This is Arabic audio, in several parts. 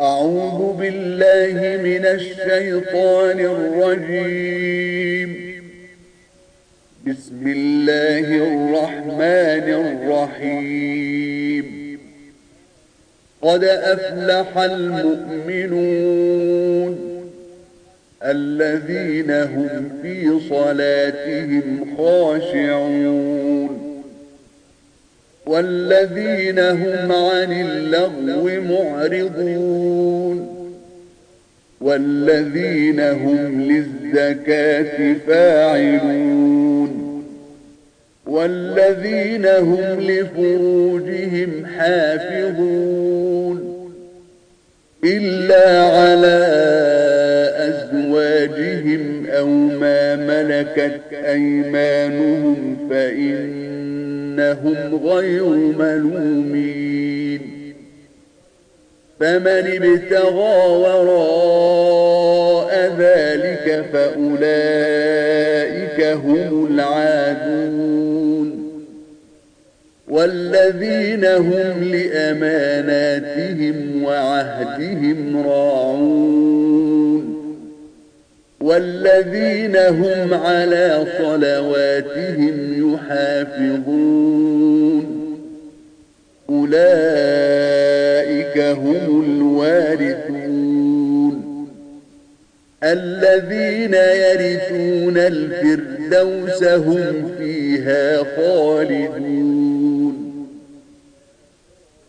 أعوذ بالله من الشيطان الرجيم. بسم الله الرحمن الرحيم. قد أفلح المؤمنون الذين هم في صلاتهم خاشعون. والذين هم عن اللغو معرضون والذين هم للزكاة فاعلون والذين هم لفروجهم حافظون إلا على أزواجهم أو ما ملكت أيمانهم فإن إنهم غير ملومين. فمن ابتغى وراء ذلك فأولئك هم العادون. والذين هم لأماناتهم وعهدهم راعون. والذين هم على صلواتهم يحافظون. أولئك هم الوارثون. الذين يرثون الفردوس هم فيها خالدون.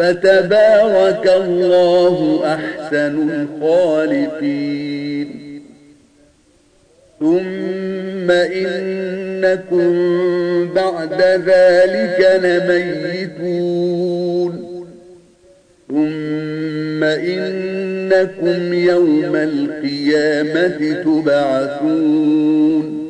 فتبارك الله أحسن الخالقين. ثم إنكم بعد ذلك لميتون. ثم إنكم يوم القيامة تبعثون.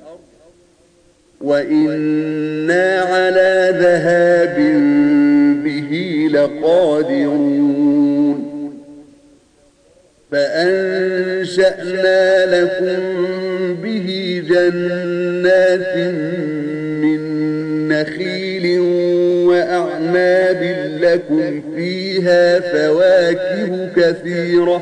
وإنا على ذهاب به لقادرون فأنشأنا لكم به جنات من نخيل وأعناب لكم فيها فواكه كثيرة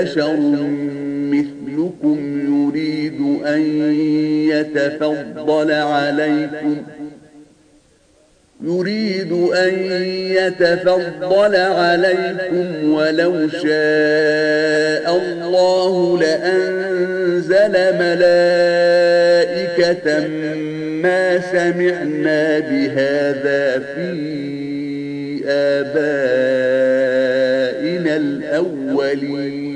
بشر مثلكم يريد أن يتفضل عليكم يريد أن يتفضل عليكم ولو شاء الله لأنزل ملائكة ما سمعنا بهذا في آبائنا الأولين.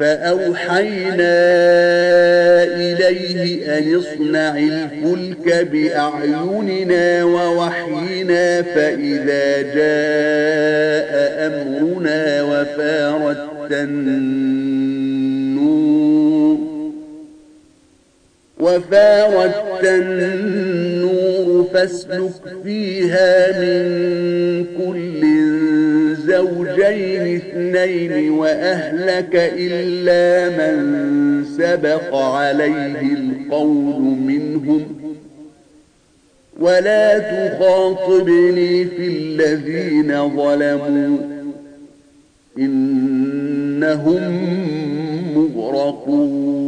فأوحينا إليه أن اصنع الفلك بأعيننا ووحينا فإذا جاء أمرنا وفارت النور وفارت النور فاسلك فيها من كل زوجين اثنين وأهلك إلا من سبق عليه القول منهم. ولا تخاطبني في الذين ظلموا. إنهم مغرقون.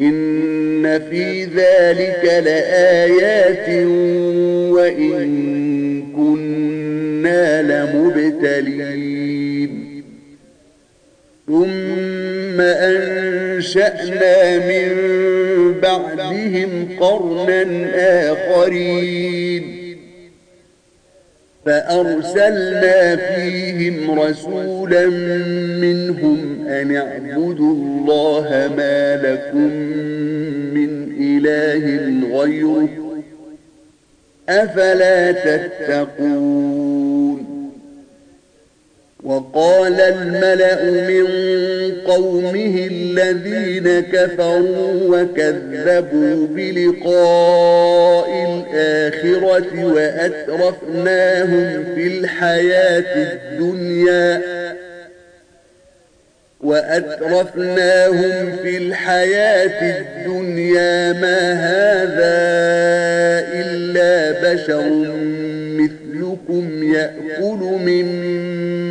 إن في ذلك لآيات وإن كنا لمبتلين. ثم أنشأنا من بعدهم قرنا آخرين. فأرسلنا فيهم رسولا منهم أن اعبدوا الله ما لكم من إله غيره أفلا تتقون وقال الملأ من قومه الذين كفروا وكذبوا بلقاء الآخرة وأترفناهم في الحياة الدنيا وأترفناهم في الحياة الدنيا ما هذا إلا بشر مثلكم يأكل مما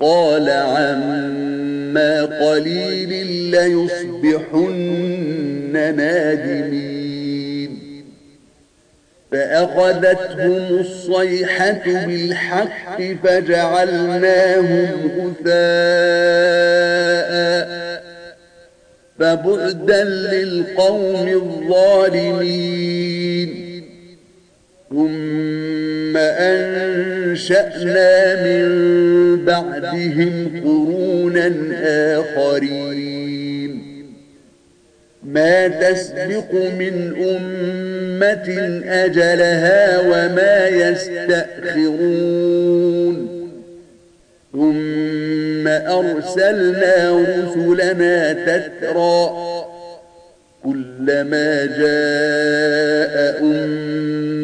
قال عما قليل ليصبحن نادمين. فأخذتهم الصيحة بالحق فجعلناهم غثاء. فبعدا للقوم الظالمين. ثم أنشأنا من بعدهم قرونا آخرين. ما تسبق من أمة أجلها وما يستأخرون. ثم أرسلنا رسلنا تترى. كلما جاء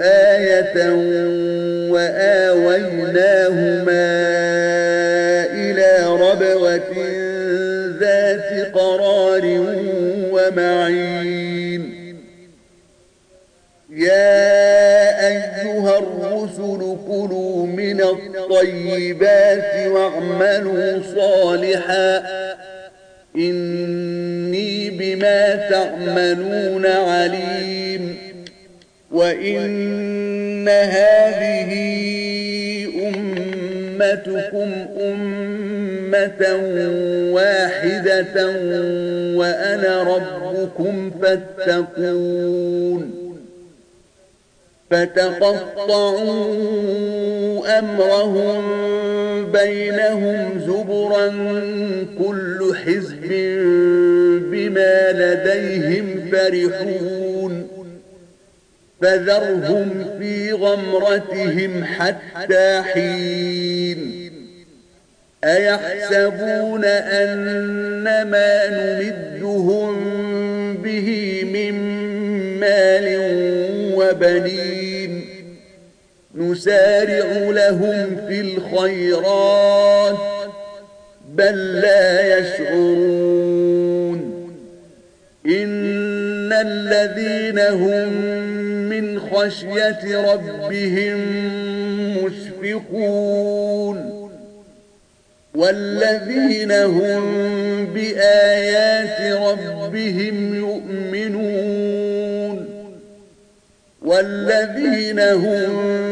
آية وآويناهما إلى ربوة ذات قرار ومعين. يا أيها الرسل كلوا من الطيبات واعملوا صالحا. إني بما تعملون عليم. وإن هذه أمتكم أمة واحدة وأنا ربكم فاتقون. فتقطعوا أمرهم بينهم زبرا كل حزب بما لديهم فرحون فذرهم في غمرتهم حتى حين أيحسبون أن ما نمدهم به من مال وبنين نسارع لهم في الخيرات بل لا يشعرون. إن الذين هم من خشية ربهم مشفقون. والذين هم بآيات ربهم يؤمنون. والذين هم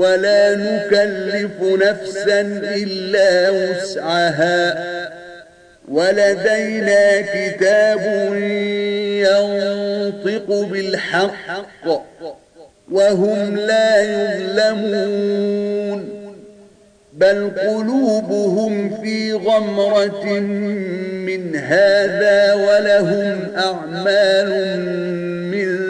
ولا نكلف نفسا إلا وسعها. ولدينا كتاب ينطق بالحق وهم لا يظلمون. بل قلوبهم في غمرة من هذا ولهم أعمال من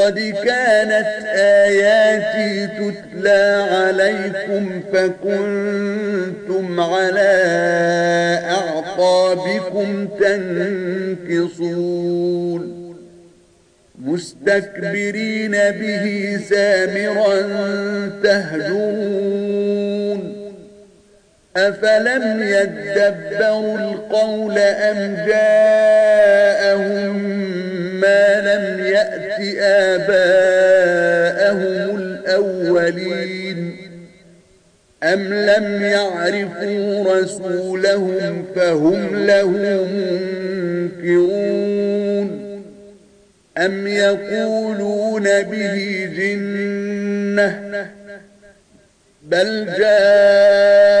قد كانت آياتي تتلى عليكم فكنتم على أعقابكم تنكصون. مستكبرين به سامرا تهجون أفلم يدبروا القول أم جاءهم ما لم يأت آباءهم الأولين. أم لم يعرفوا رسولهم فهم له منكرون. أم يقولون به جنة بل جاءهم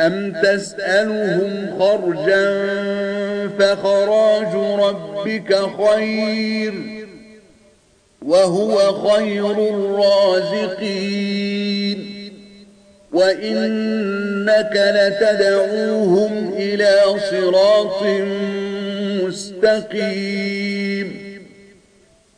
أم تسألهم خرجا فخراج ربك خير وهو خير الرازقين وإنك لتدعوهم إلى صراط مستقيم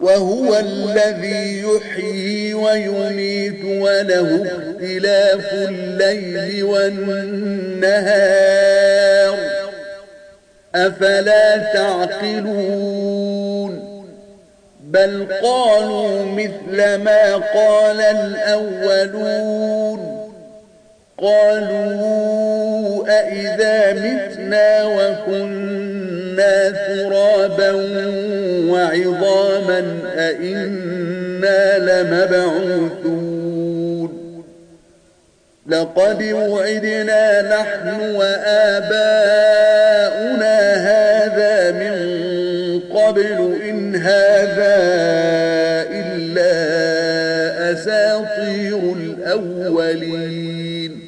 وهو الذي يحيي ويميت وله اختلاف الليل والنهار. أفلا تعقلون؟ بل قالوا مثل ما قال الأولون. قالوا أئذا متنا وكنا ترابا وعظاما أئنا لمبعوثون. لقد وعدنا نحن وآباؤنا هذا من قبل إن هذا إلا أساطير الأولين.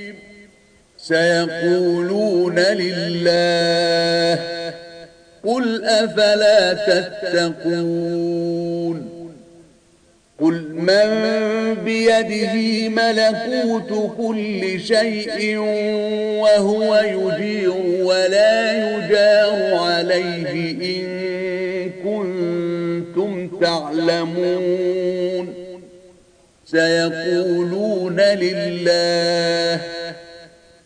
سيقولون لله قل أفلا تتقون قل من بيده ملكوت كل شيء وهو يجير ولا يجار عليه إن كنتم تعلمون سيقولون لله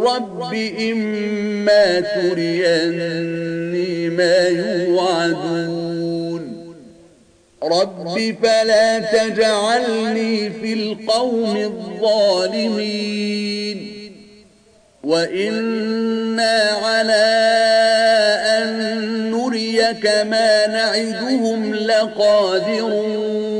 رب إما تريني ما يوعدون. رب فلا تجعلني في القوم الظالمين. وإنا على أن نريك ما نعدهم لقادرون.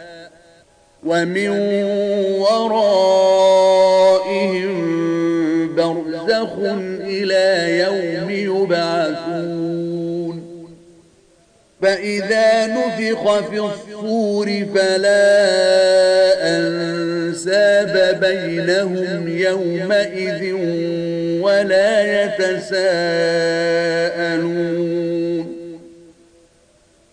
ومن ورائهم برزخ إلى يوم يبعثون. فإذا نفخ في الصور فلا أنساب بينهم يومئذ ولا يتساءلون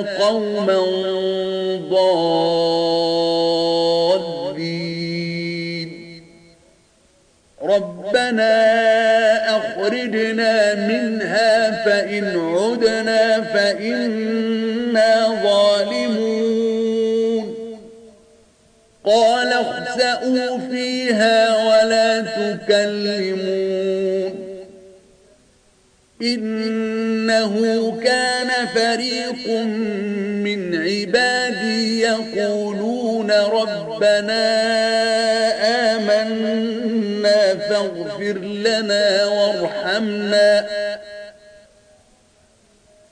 قوما ضالين. ربنا أخرجنا منها فإن عدنا فإنا ظالمون. قال اخسأوا فيها ولا تكلمون. إنه كان فريق من عبادي يقولون ربنا آمنا فاغفر لنا وارحمنا.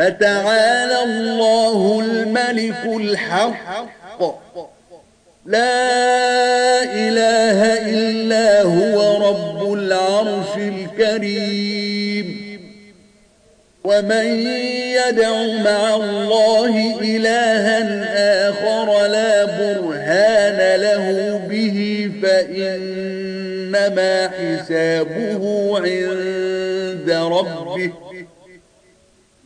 فتعالى الله الملك الحق. لا إله إلا هو رب العرش الكريم. ومن يدع مع الله إلها آخر لا برهان له به فإنما حسابه عند ربه.